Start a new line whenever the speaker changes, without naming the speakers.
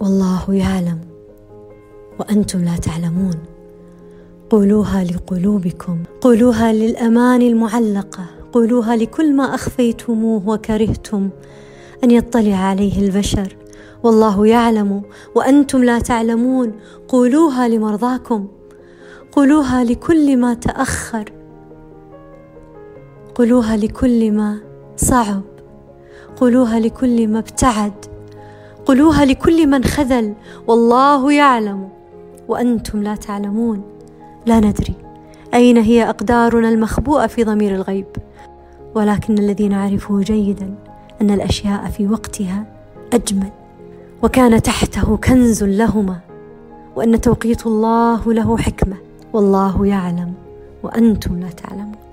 والله يعلم وأنتم لا تعلمون. قولوها لقلوبكم قولوها للأمان المعلقة قولوها لكل ما أخفيتموه وكرهتم أن يطلع عليه البشر. والله يعلم وأنتم لا تعلمون. قولوها لمرضاكم قولوها لكل ما تأخر قولوها لكل ما صعب قولوها لكل ما ابتعد. قولوها لكل من خذل والله يعلم وأنتم لا تعلمون. لا ندري أين هي أقدارنا المخبوءة في ضمير الغيب ولكن الذي نعرفه جيدا أن الأشياء في وقتها أجمل وكان تحته كنز لهما وأن توقيت الله له حكمة والله يعلم وأنتم لا تعلمون.